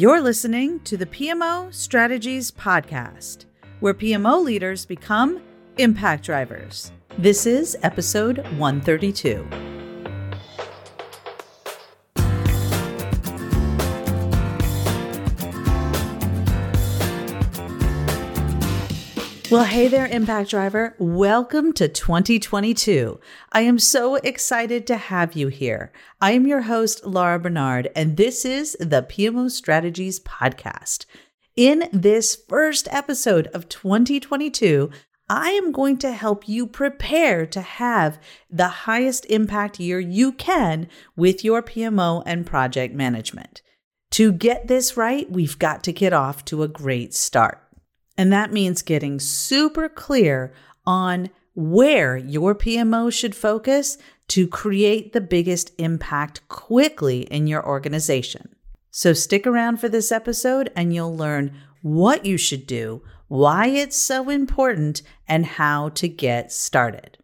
You're listening to the PMO Strategies Podcast, where PMO leaders become impact drivers. This is episode 132. Well, hey there, Impact Driver. Welcome to 2022. I am so excited to have you here. I am your host, Laura Barnard, and this is the PMO Strategies Podcast. In this first episode of 2022, I am going to help you prepare to have the highest impact year you can with your PMO and project management. To get this right, we've got to get off to a great start. And that means getting super clear on where your PMO should focus to create the biggest impact quickly in your organization. So stick around for this episode and you'll learn what you should do, why it's so important, and how to get started.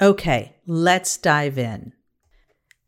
Okay, let's dive in.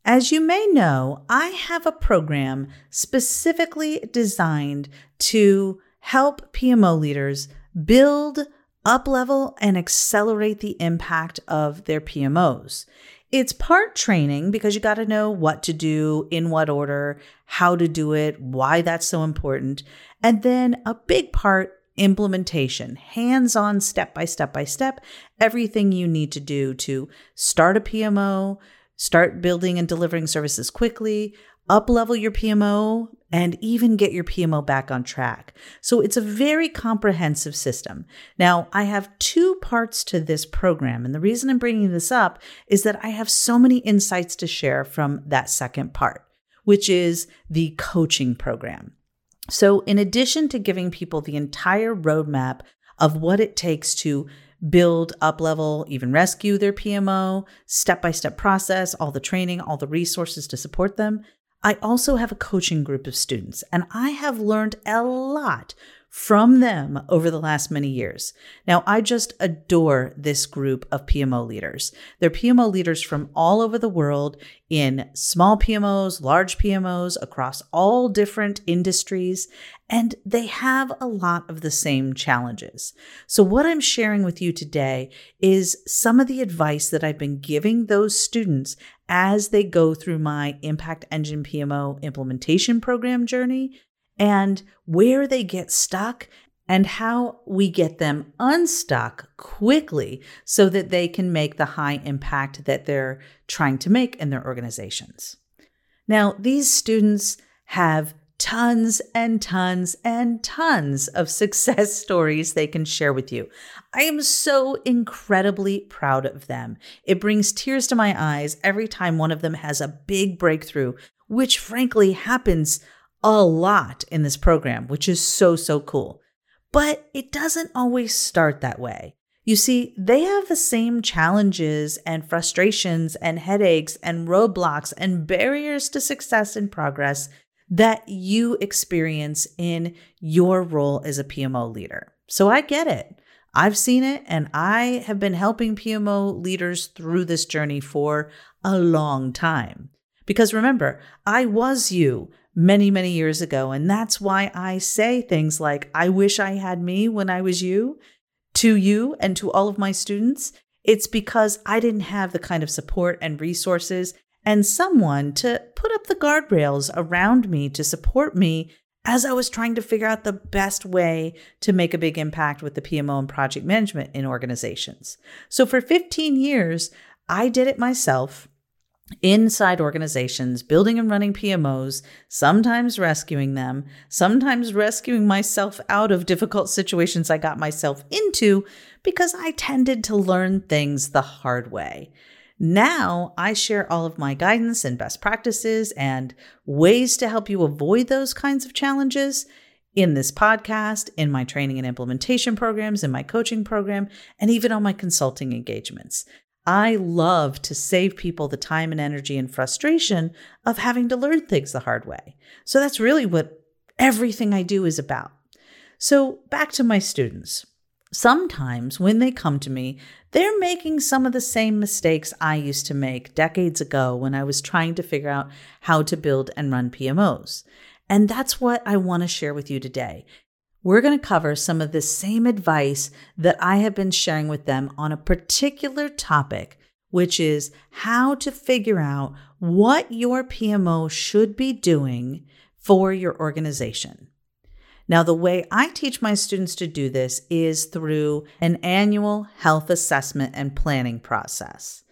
As you may know, I have a program specifically designed to help PMO leaders build, uplevel, and accelerate the impact of their PMOs. It's part training because you got to know what to do, in what order, how to do it, why that's so important. And then a big part implementation, hands on, step by step by step, everything you need to do to start a PMO, start building and delivering services quickly, up level your PMO, and even get your PMO back on track. So it's a very comprehensive system. Now, I have two parts to this program. And the reason I'm bringing this up is that I have so many insights to share from that second part, which is the coaching program. So, in addition to giving people the entire roadmap of what it takes to build, up level, even rescue their PMO, step by step process, all the training, all the resources to support them, I also have a coaching group of students, and I have learned a lot from them over the last many years. Now, I just adore this group of PMO leaders. They're PMO leaders from all over the world in small PMOs, large PMOs, across all different industries, and they have a lot of the same challenges. So, what I'm sharing with you today is some of the advice that I've been giving those students as they go through my Impact Engine PMO implementation program journey and where they get stuck and how we get them unstuck quickly so that they can make the high impact that they're trying to make in their organizations. Now, these students have tons and tons and tons of success stories they can share with you. I am so incredibly proud of them. It brings tears to my eyes every time one of them has a big breakthrough, which frankly happens a lot in this program, which is so, so cool. But it doesn't always start that way. You see, they have the same challenges and frustrations and headaches and roadblocks and barriers to success and progress that you experience in your role as a PMO leader. So I get it. I've seen it and I have been helping PMO leaders through this journey for a long time. Because remember, I was you many, many years ago. And that's why I say things like, I wish I had me when I was you to you and to all of my students. It's because I didn't have the kind of support and resources and someone to put up the guardrails around me to support me as I was trying to figure out the best way to make a big impact with the PMO and project management in organizations. So for 15 years, I did it myself inside organizations, building and running PMOs, sometimes rescuing them, sometimes rescuing myself out of difficult situations I got myself into because I tended to learn things the hard way. Now I share all of my guidance and best practices and ways to help you avoid those kinds of challenges in this podcast, in my training and implementation programs, in my coaching program, and even on my consulting engagements. I love to save people the time and energy and frustration of having to learn things the hard way. So that's really what everything I do is about. So back to my students. Sometimes when they come to me, they're making some of the same mistakes I used to make decades ago when I was trying to figure out how to build and run PMOs. And that's what I want to share with you today. We're going to cover some of the same advice that I have been sharing with them on a particular topic, which is how to figure out what your PMO should be doing for your organization. Now, the way I teach my students to do this is through an annual health assessment and planning process.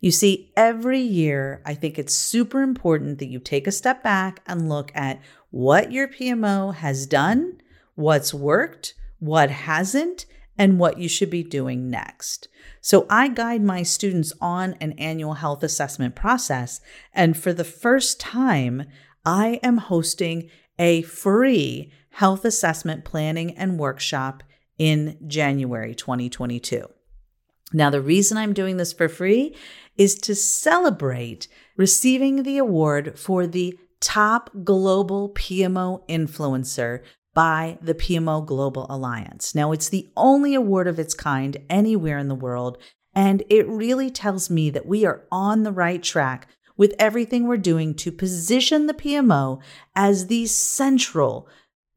You see, every year, I think it's super important that you take a step back and look at what your PMO has done, what's worked, what hasn't, and what you should be doing next. So I guide my students on an annual health assessment process. And for the first time, I am hosting a free health assessment planning and workshop in January 2022. Now, the reason I'm doing this for free is to celebrate receiving the award for the top global PMO influencer by the PMO Global Alliance. Now, it's the only award of its kind anywhere in the world, and it really tells me that we are on the right track with everything we're doing to position the PMO as the central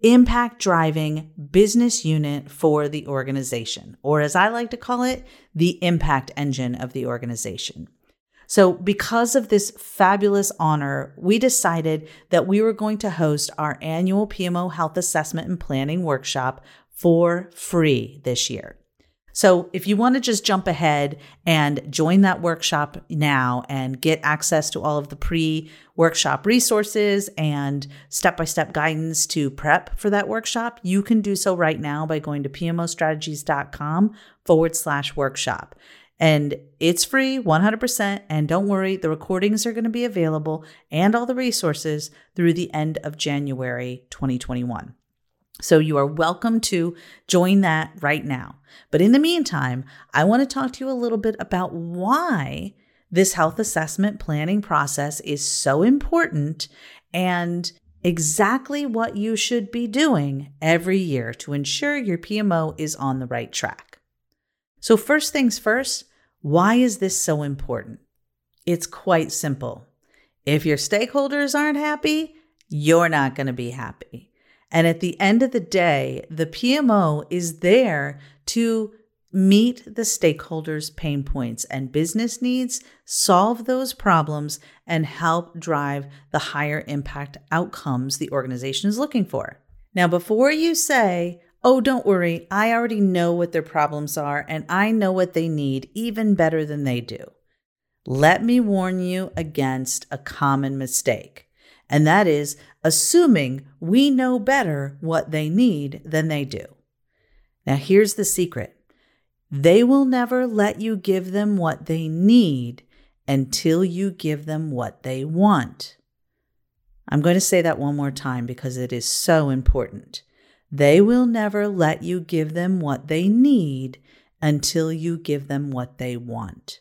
impact driving business unit for the organization, or as I like to call it, the impact engine of the organization. So, because of this fabulous honor, we decided that we were going to host our annual PMO Health Assessment and Planning Workshop for free this year. So, if you want to just jump ahead and join that workshop now and get access to all of the pre workshop resources and step by step guidance to prep for that workshop, you can do so right now by going to pmostrategies.com forward slash workshop. And it's free 100%. And don't worry, the recordings are going to be available and all the resources through the end of January 2021. So you are welcome to join that right now. But in the meantime, I want to talk to you a little bit about why this health assessment planning process is so important and exactly what you should be doing every year to ensure your PMO is on the right track. So, first things first, why is this so important? It's quite simple. If your stakeholders aren't happy, you're not going to be happy. And at the end of the day, the PMO is there to meet the stakeholders' pain points and business needs, solve those problems, and help drive the higher impact outcomes the organization is looking for. Now, before you say, oh, don't worry, I already know what their problems are and I know what they need even better than they do. Let me warn you against a common mistake and that is assuming we know better what they need than they do. Now, here's the secret they will never let you give them what they need until you give them what they want. I'm going to say that one more time because it is so important. They will never let you give them what they need until you give them what they want.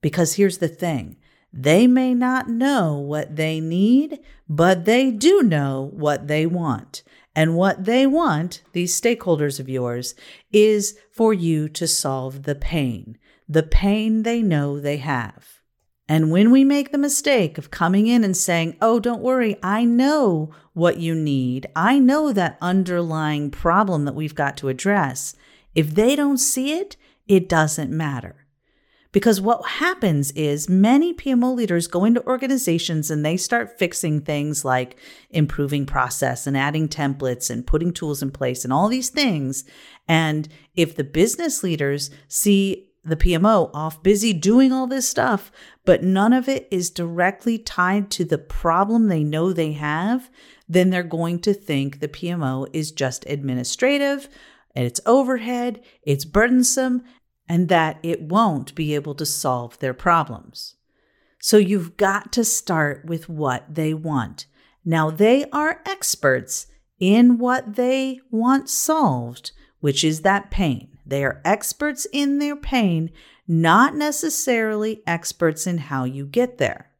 Because here's the thing they may not know what they need, but they do know what they want. And what they want, these stakeholders of yours, is for you to solve the pain, the pain they know they have. And when we make the mistake of coming in and saying, Oh, don't worry, I know what you need, I know that underlying problem that we've got to address, if they don't see it, it doesn't matter. Because what happens is many PMO leaders go into organizations and they start fixing things like improving process and adding templates and putting tools in place and all these things. And if the business leaders see the PMO off busy doing all this stuff, but none of it is directly tied to the problem they know they have, then they're going to think the PMO is just administrative and it's overhead, it's burdensome, and that it won't be able to solve their problems. So you've got to start with what they want. Now, they are experts in what they want solved, which is that pain. They are experts in their pain, not necessarily experts in how you get there.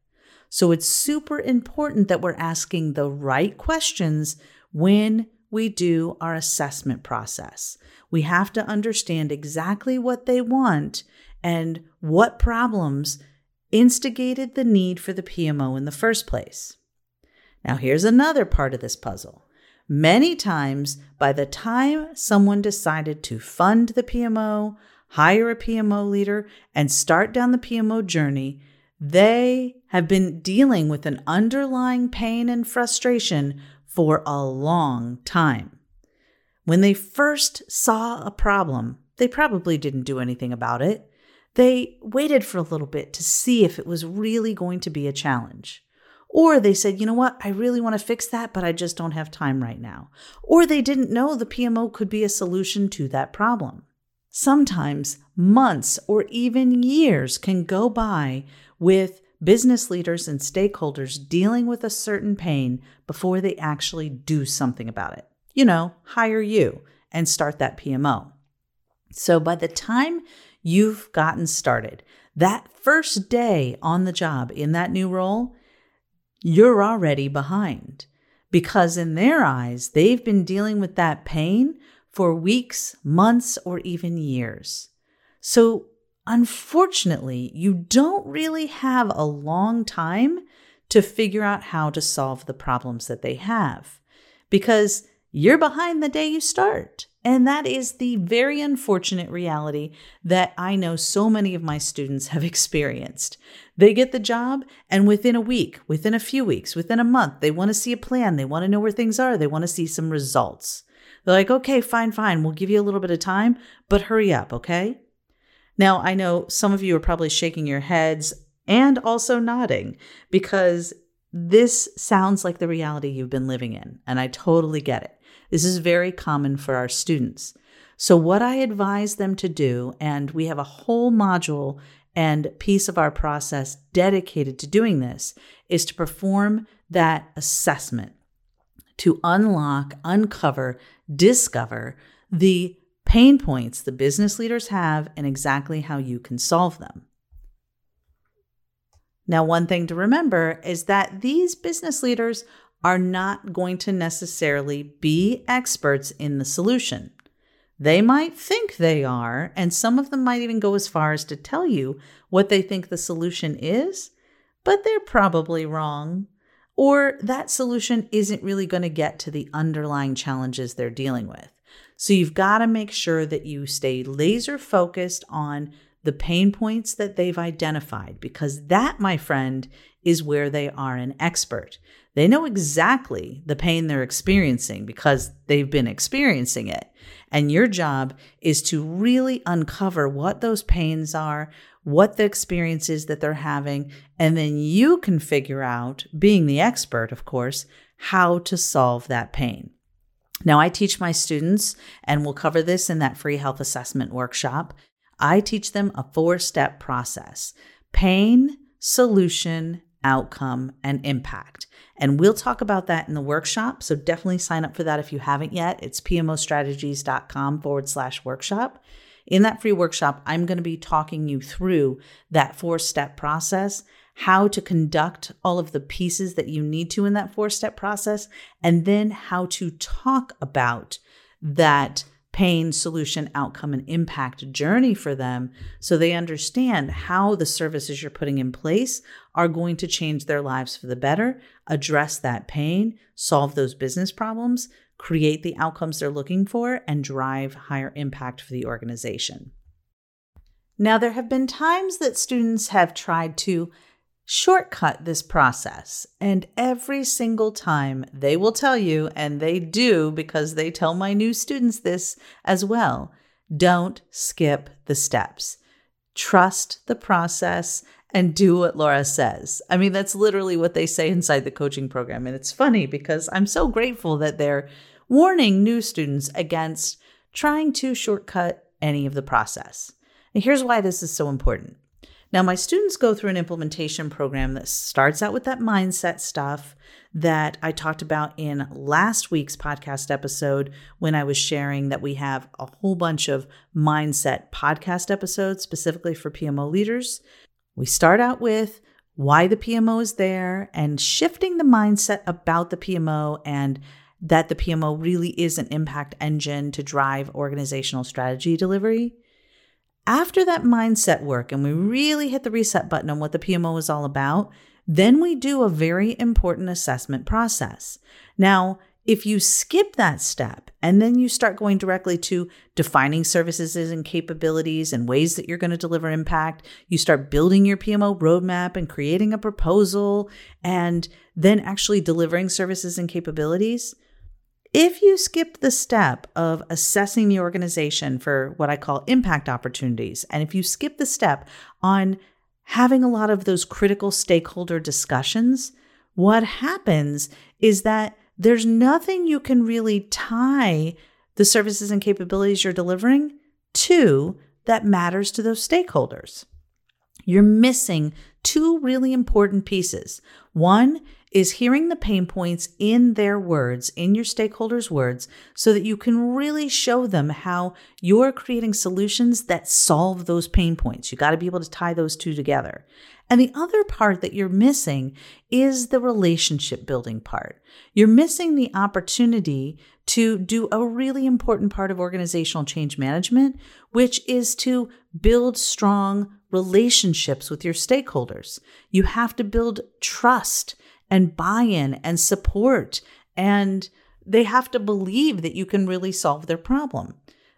So it's super important that we're asking the right questions when we do our assessment process. We have to understand exactly what they want and what problems instigated the need for the PMO in the first place. Now, here's another part of this puzzle. Many times, by the time someone decided to fund the PMO, hire a PMO leader, and start down the PMO journey, they have been dealing with an underlying pain and frustration for a long time. When they first saw a problem, they probably didn't do anything about it. They waited for a little bit to see if it was really going to be a challenge. Or they said, you know what, I really want to fix that, but I just don't have time right now. Or they didn't know the PMO could be a solution to that problem. Sometimes months or even years can go by with business leaders and stakeholders dealing with a certain pain before they actually do something about it. You know, hire you and start that PMO. So by the time you've gotten started, that first day on the job in that new role, you're already behind because in their eyes, they've been dealing with that pain for weeks, months, or even years. So, unfortunately, you don't really have a long time to figure out how to solve the problems that they have because you're behind the day you start. And that is the very unfortunate reality that I know so many of my students have experienced. They get the job, and within a week, within a few weeks, within a month, they want to see a plan. They want to know where things are. They want to see some results. They're like, okay, fine, fine. We'll give you a little bit of time, but hurry up, okay? Now, I know some of you are probably shaking your heads and also nodding because this sounds like the reality you've been living in, and I totally get it. This is very common for our students. So, what I advise them to do, and we have a whole module and piece of our process dedicated to doing this, is to perform that assessment to unlock, uncover, discover the pain points the business leaders have and exactly how you can solve them. Now, one thing to remember is that these business leaders are not going to necessarily be experts in the solution. They might think they are, and some of them might even go as far as to tell you what they think the solution is, but they're probably wrong. Or that solution isn't really going to get to the underlying challenges they're dealing with. So you've got to make sure that you stay laser focused on the pain points that they've identified, because that, my friend, is where they are an expert. They know exactly the pain they're experiencing because they've been experiencing it. And your job is to really uncover what those pains are, what the experience is that they're having, and then you can figure out, being the expert, of course, how to solve that pain. Now, I teach my students, and we'll cover this in that free health assessment workshop. I teach them a four step process pain, solution, outcome, and impact. And we'll talk about that in the workshop. So definitely sign up for that if you haven't yet. It's pmostrategies.com forward slash workshop. In that free workshop, I'm going to be talking you through that four step process, how to conduct all of the pieces that you need to in that four step process, and then how to talk about that pain, solution, outcome, and impact journey for them so they understand how the services you're putting in place are going to change their lives for the better, address that pain, solve those business problems, create the outcomes they're looking for, and drive higher impact for the organization. Now, there have been times that students have tried to shortcut this process. And every single time they will tell you, and they do because they tell my new students this as well don't skip the steps. Trust the process and do what Laura says. I mean, that's literally what they say inside the coaching program. And it's funny because I'm so grateful that they're warning new students against trying to shortcut any of the process. And here's why this is so important now, my students go through an implementation program that starts out with that mindset stuff that I talked about in last week's podcast episode when I was sharing that we have a whole bunch of mindset podcast episodes specifically for PMO leaders. We start out with why the PMO is there and shifting the mindset about the PMO and that the PMO really is an impact engine to drive organizational strategy delivery. After that mindset work and we really hit the reset button on what the PMO is all about, Then we do a very important assessment process. Now, if you skip that step and then you start going directly to defining services and capabilities and ways that you're going to deliver impact, you start building your PMO roadmap and creating a proposal and then actually delivering services and capabilities. If you skip the step of assessing the organization for what I call impact opportunities, and if you skip the step on having a lot of those critical stakeholder discussions, what happens is that there's nothing you can really tie the services and capabilities you're delivering to that matters to those stakeholders. You're missing two really important pieces. One is hearing the pain points in their words, in your stakeholders' words, so that you can really show them how you're creating solutions that solve those pain points. You got to be able to tie those two together. And the other part that you're missing is the relationship building part. You're missing the opportunity to do a really important part of organizational change management, which is to build strong relationships with your stakeholders. You have to build trust and buy in and support. And they have to believe that you can really solve their problem.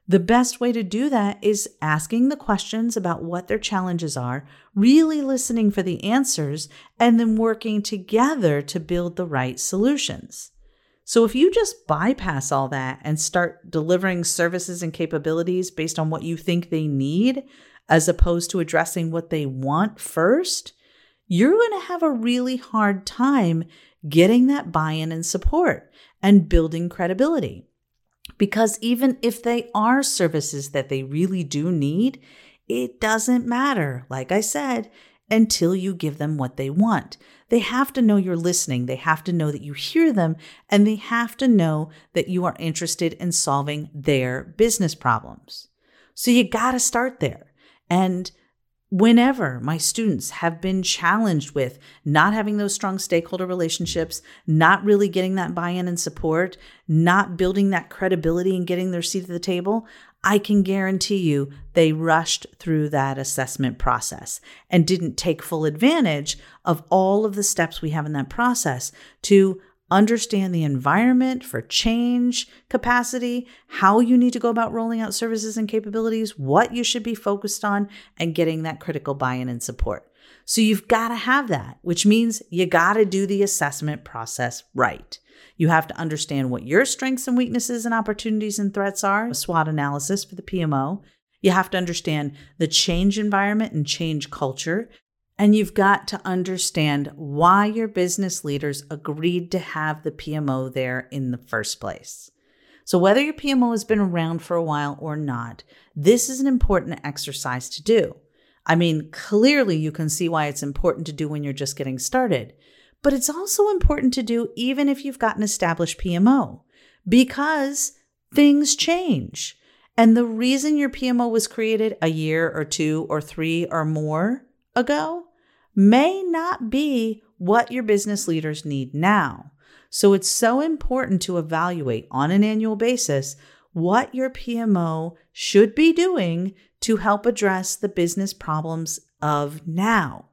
The best way to do that is asking the questions about what their challenges are, really listening for the answers, and then working together to build the right solutions. So if you just bypass all that and start delivering services and capabilities based on what you think they need, as opposed to addressing what they want first, you're going to have a really hard time getting that buy in and support and building credibility. Because even if they are services that they really do need, it doesn't matter, like I said, until you give them what they want. They have to know you're listening. They have to know that you hear them, and they have to know that you are interested in solving their business problems. So you got to start there. And Whenever my students have been challenged with not having those strong stakeholder relationships, not really getting that buy in and support, not building that credibility and getting their seat at the table, I can guarantee you they rushed through that assessment process and didn't take full advantage of all of the steps we have in that process to understand the environment for change capacity, how you need to go about rolling out services and capabilities, what you should be focused on, and getting that critical buy in and support. So you've got to have that, which means you got to do the assessment process right. You have to understand what your strengths and weaknesses and opportunities and threats are, a SWOT analysis for the PMO. You have to understand the change environment and change culture. And you've got to understand why your business leaders agreed to have the PMO there in the first place. So, whether your PMO has been around for a while or not, this is an important exercise to do. I mean, clearly you can see why it's important to do when you're just getting started, but it's also important to do even if you've got an established PMO because things change. And the reason your PMO was created a year or two or three or more ago may not be what your business leaders need now. So it's so important to evaluate on an annual basis what your PMO should be doing to help address the business problems of now.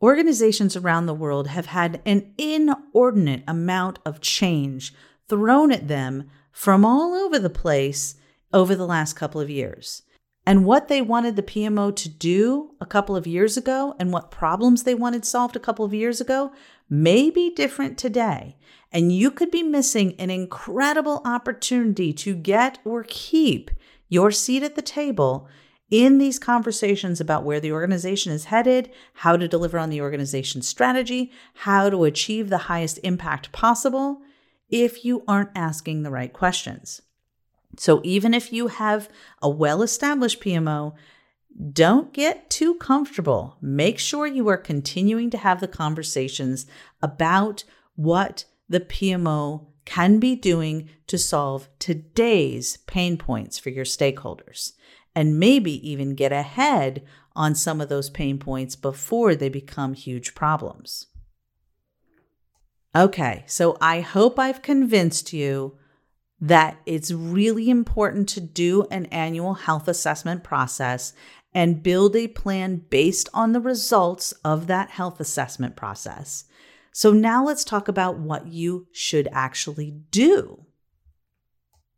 Organizations around the world have had an inordinate amount of change thrown at them from all over the place over the last couple of years and what they wanted the PMO to do a couple of years ago and what problems they wanted solved a couple of years ago may be different today. And you could be missing an incredible opportunity to get or keep your seat at the table in these conversations about where the organization is headed, how to deliver on the organization's strategy, how to achieve the highest impact possible if you aren't asking the right questions. So even if you have a well established PMO, don't get too comfortable. Make sure you are continuing to have the conversations about what the PMO can be doing to solve today's pain points for your stakeholders, and maybe even get ahead on some of those pain points before they become huge problems. Okay, so I hope I've convinced you that it's really important to do an annual health assessment process and build a plan based on the results of that health assessment process. So, now let's talk about what you should actually do.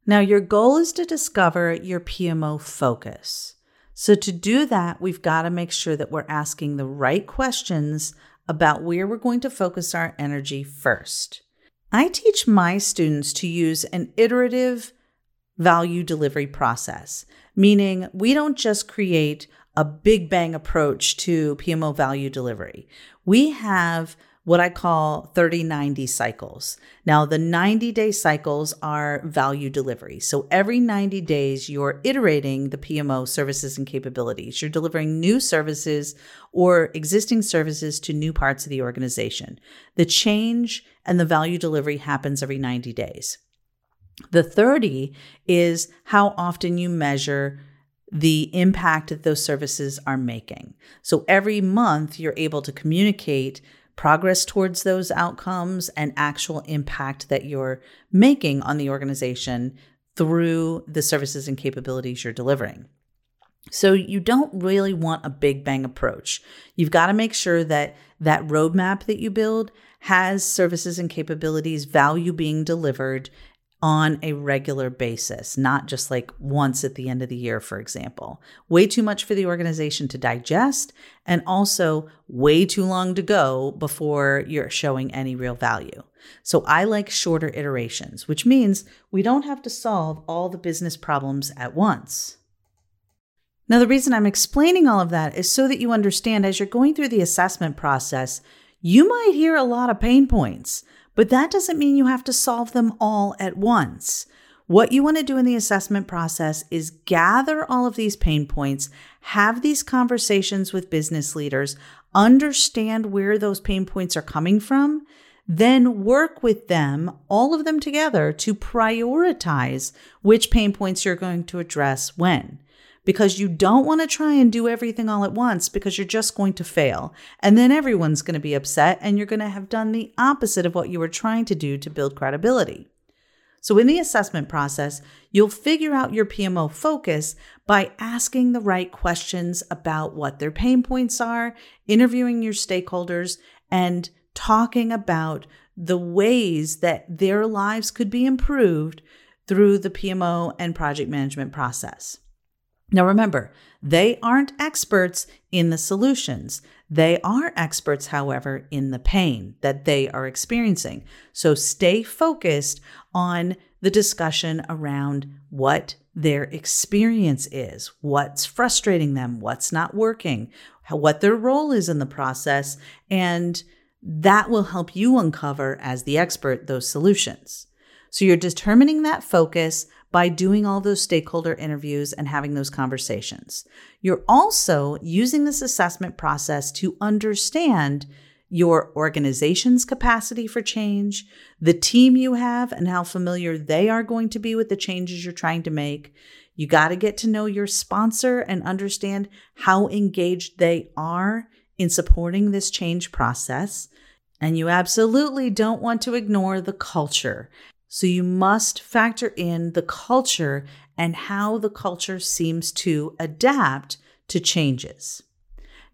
Now, your goal is to discover your PMO focus. So, to do that, we've got to make sure that we're asking the right questions about where we're going to focus our energy first. I teach my students to use an iterative value delivery process, meaning we don't just create a big bang approach to PMO value delivery. We have what I call 30 90 cycles. Now, the 90 day cycles are value delivery. So every 90 days, you're iterating the PMO services and capabilities. You're delivering new services or existing services to new parts of the organization. The change and the value delivery happens every 90 days. The 30 is how often you measure the impact that those services are making. So every month, you're able to communicate progress towards those outcomes and actual impact that you're making on the organization through the services and capabilities you're delivering. So you don't really want a big bang approach. You've got to make sure that that roadmap that you build has services and capabilities value being delivered on a regular basis, not just like once at the end of the year, for example. Way too much for the organization to digest, and also way too long to go before you're showing any real value. So I like shorter iterations, which means we don't have to solve all the business problems at once. Now, the reason I'm explaining all of that is so that you understand as you're going through the assessment process, you might hear a lot of pain points. But that doesn't mean you have to solve them all at once. What you want to do in the assessment process is gather all of these pain points, have these conversations with business leaders, understand where those pain points are coming from, then work with them, all of them together, to prioritize which pain points you're going to address when because you don't want to try and do everything all at once because you're just going to fail. And then everyone's going to be upset and you're going to have done the opposite of what you were trying to do to build credibility. So, in the assessment process, you'll figure out your PMO focus by asking the right questions about what their pain points are, interviewing your stakeholders, and talking about the ways that their lives could be improved through the PMO and project management process. Now, remember, they aren't experts in the solutions. They are experts, however, in the pain that they are experiencing. So stay focused on the discussion around what their experience is, what's frustrating them, what's not working, what their role is in the process, and that will help you uncover, as the expert, those solutions. So you're determining that focus by doing all those stakeholder interviews and having those conversations. You're also using this assessment process to understand your organization's capacity for change, the team you have, and how familiar they are going to be with the changes you're trying to make. You got to get to know your sponsor and understand how engaged they are in supporting this change process. And you absolutely don't want to ignore the culture so you must factor in the culture and how the culture seems to adapt to changes.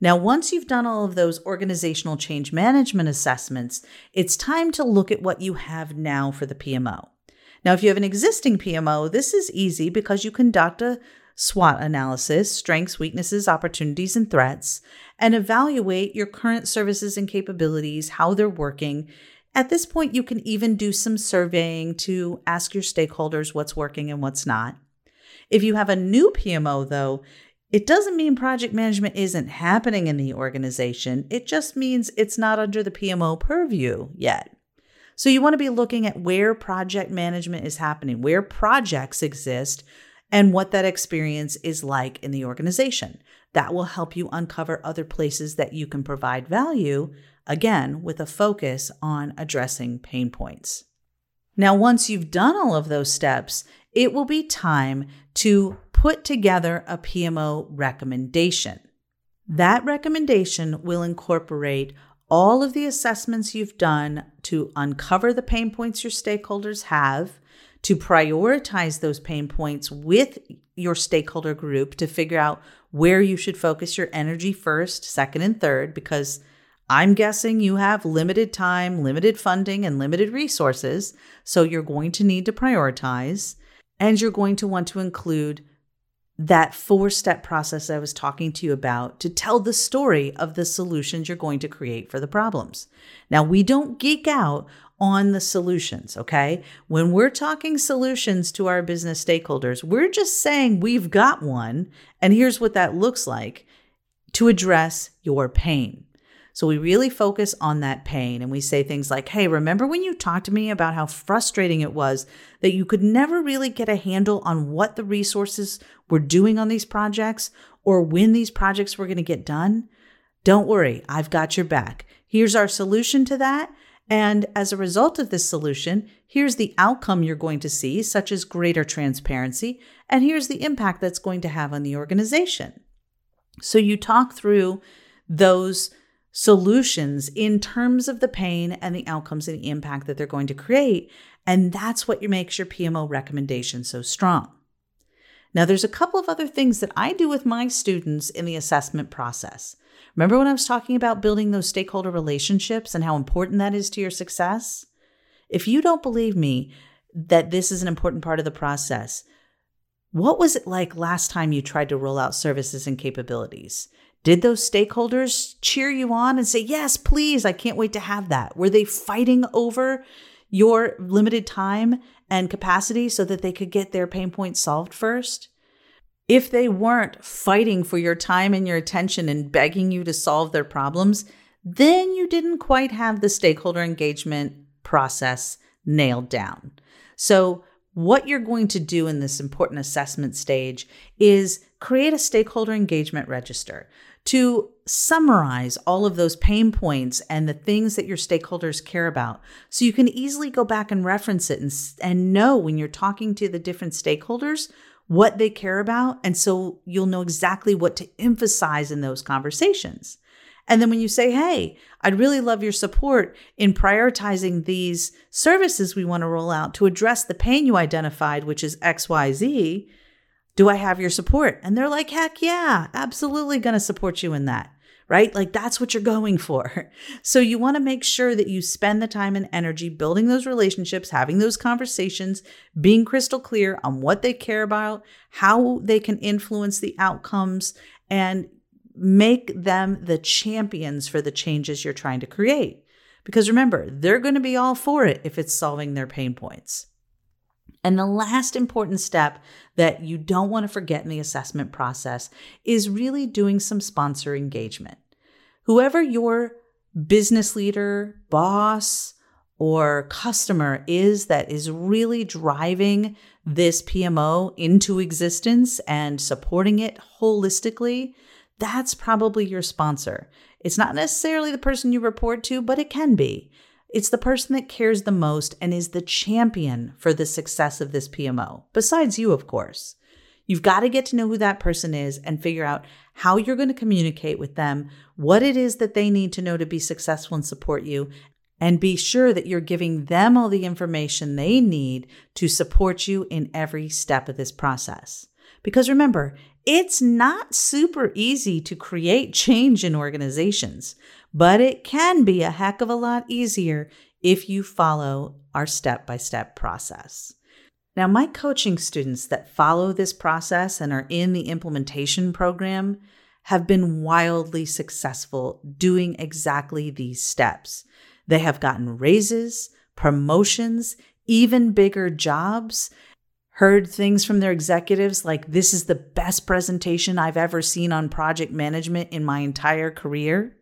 Now, once you've done all of those organizational change management assessments, it's time to look at what you have now for the PMO. Now, if you have an existing PMO, this is easy because you conduct a SWOT analysis, strengths, weaknesses, opportunities, and threats, and evaluate your current services and capabilities, how they're working, at this point, you can even do some surveying to ask your stakeholders what's working and what's not. If you have a new PMO, though, it doesn't mean project management isn't happening in the organization. It just means it's not under the PMO purview yet. So you want to be looking at where project management is happening, where projects exist, and what that experience is like in the organization. That will help you uncover other places that you can provide value again, with a focus on addressing pain points. Now, once you've done all of those steps, it will be time to put together a PMO recommendation. That recommendation will incorporate all of the assessments you've done to uncover the pain points your stakeholders have, to prioritize those pain points with your stakeholder group to figure out where you should focus your energy first, second, and third, because I'm guessing you have limited time, limited funding, and limited resources. So you're going to need to prioritize and you're going to want to include that four step process I was talking to you about to tell the story of the solutions you're going to create for the problems. Now, we don't geek out on the solutions, okay? When we're talking solutions to our business stakeholders, we're just saying we've got one, and here's what that looks like to address your pain. So we really focus on that pain and we say things like, Hey, remember when you talked to me about how frustrating it was that you could never really get a handle on what the resources were doing on these projects or when these projects were going to get done? Don't worry, I've got your back. Here's our solution to that. And as a result of this solution, here's the outcome you're going to see, such as greater transparency, and here's the impact that's going to have on the organization. So you talk through those solutions in terms of the pain and the outcomes and the impact that they're going to create. And that's what makes your PMO recommendation so strong. Now, there's a couple of other things that I do with my students in the assessment process. Remember when I was talking about building those stakeholder relationships and how important that is to your success? If you don't believe me that this is an important part of the process, what was it like last time you tried to roll out services and capabilities? Did those stakeholders cheer you on and say, yes, please, I can't wait to have that? Were they fighting over your limited time and capacity so that they could get their pain points solved first? If they weren't fighting for your time and your attention and begging you to solve their problems, then you didn't quite have the stakeholder engagement process nailed down. So, what you're going to do in this important assessment stage is create a stakeholder engagement register to summarize all of those pain points and the things that your stakeholders care about. So you can easily go back and reference it and, and know when you're talking to the different stakeholders what they care about. And so you'll know exactly what to emphasize in those conversations. And then when you say, hey, I'd really love your support in prioritizing these services we want to roll out to address the pain you identified, which is XYZ, do I have your support? And they're like, heck yeah, absolutely going to support you in that. Right? Like that's what you're going for. So you want to make sure that you spend the time and energy building those relationships, having those conversations, being crystal clear on what they care about, how they can influence the outcomes, and make them the champions for the changes you're trying to create. Because remember, they're going to be all for it if it's solving their pain points. And the last important step that you don't want to forget in the assessment process is really doing some sponsor engagement. Whoever your business leader, boss, or customer is that is really driving this PMO into existence and supporting it holistically, that's probably your sponsor. It's not necessarily the person you report to, but it can be. It's the person that cares the most and is the champion for the success of this PMO, besides you, of course. You've got to get to know who that person is and figure out how you're going to communicate with them, what it is that they need to know to be successful and support you, and be sure that you're giving them all the information they need to support you in every step of this process. Because remember, it's not super easy to create change in organizations but it can be a heck of a lot easier if you follow our step by step process. Now, my coaching students that follow this process and are in the implementation program have been wildly successful doing exactly these steps. They have gotten raises, promotions, even bigger jobs, heard things from their executives like, This is the best presentation I've ever seen on project management in my entire career.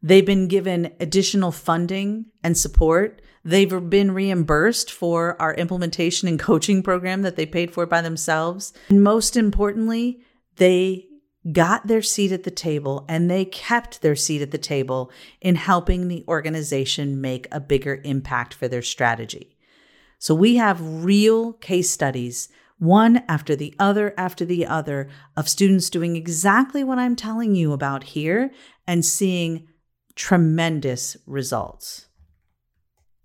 They've been given additional funding and support. They've been reimbursed for our implementation and coaching program that they paid for by themselves. And most importantly, they got their seat at the table and they kept their seat at the table in helping the organization make a bigger impact for their strategy. So we have real case studies, one after the other after the other, of students doing exactly what I'm telling you about here and seeing tremendous results.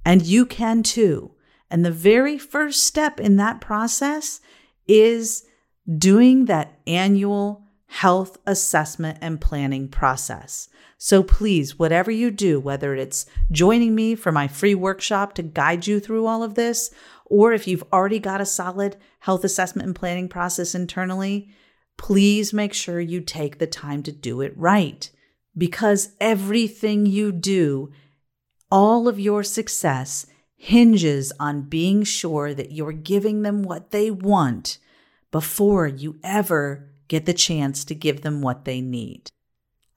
And you can too. And the very first step in that process is doing that annual health assessment and planning process. So please, whatever you do, whether it's joining me for my free workshop to guide you through all of this, or if you've already got a solid health assessment and planning process internally, please make sure you take the time to do it right. Because everything you do, all of your success hinges on being sure that you're giving them what they want before you ever get the chance to give them what they need.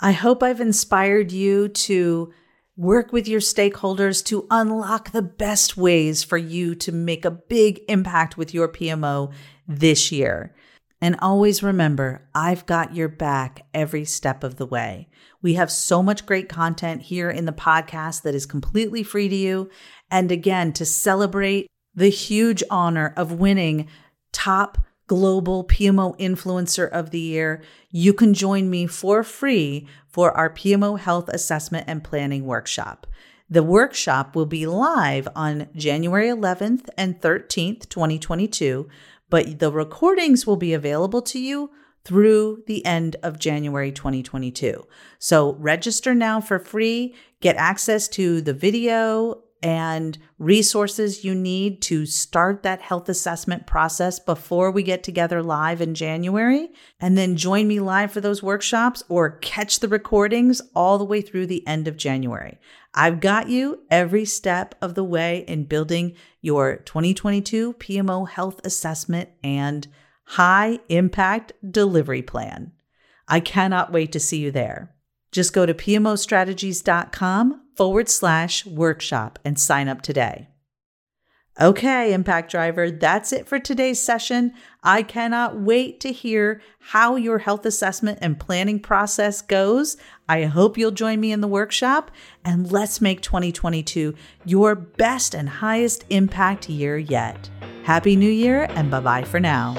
I hope I've inspired you to work with your stakeholders to unlock the best ways for you to make a big impact with your PMO this year. And always remember, I've got your back every step of the way. We have so much great content here in the podcast that is completely free to you. And again, to celebrate the huge honor of winning top Global PMO Influencer of the Year, you can join me for free for our PMO Health Assessment and Planning Workshop. The workshop will be live on January 11th and 13th, 2022, but the recordings will be available to you through the end of January 2022. So register now for free, get access to the video and resources you need to start that health assessment process before we get together live in January. And then join me live for those workshops or catch the recordings all the way through the end of January. I've got you every step of the way in building your 2022 PMO health assessment and high impact delivery plan. I cannot wait to see you there. Just go to pmostrategies.com forward slash workshop and sign up today. Okay, Impact Driver, that's it for today's session. I cannot wait to hear how your health assessment and planning process goes. I hope you'll join me in the workshop and let's make 2022 your best and highest impact year yet. Happy New Year and bye bye for now.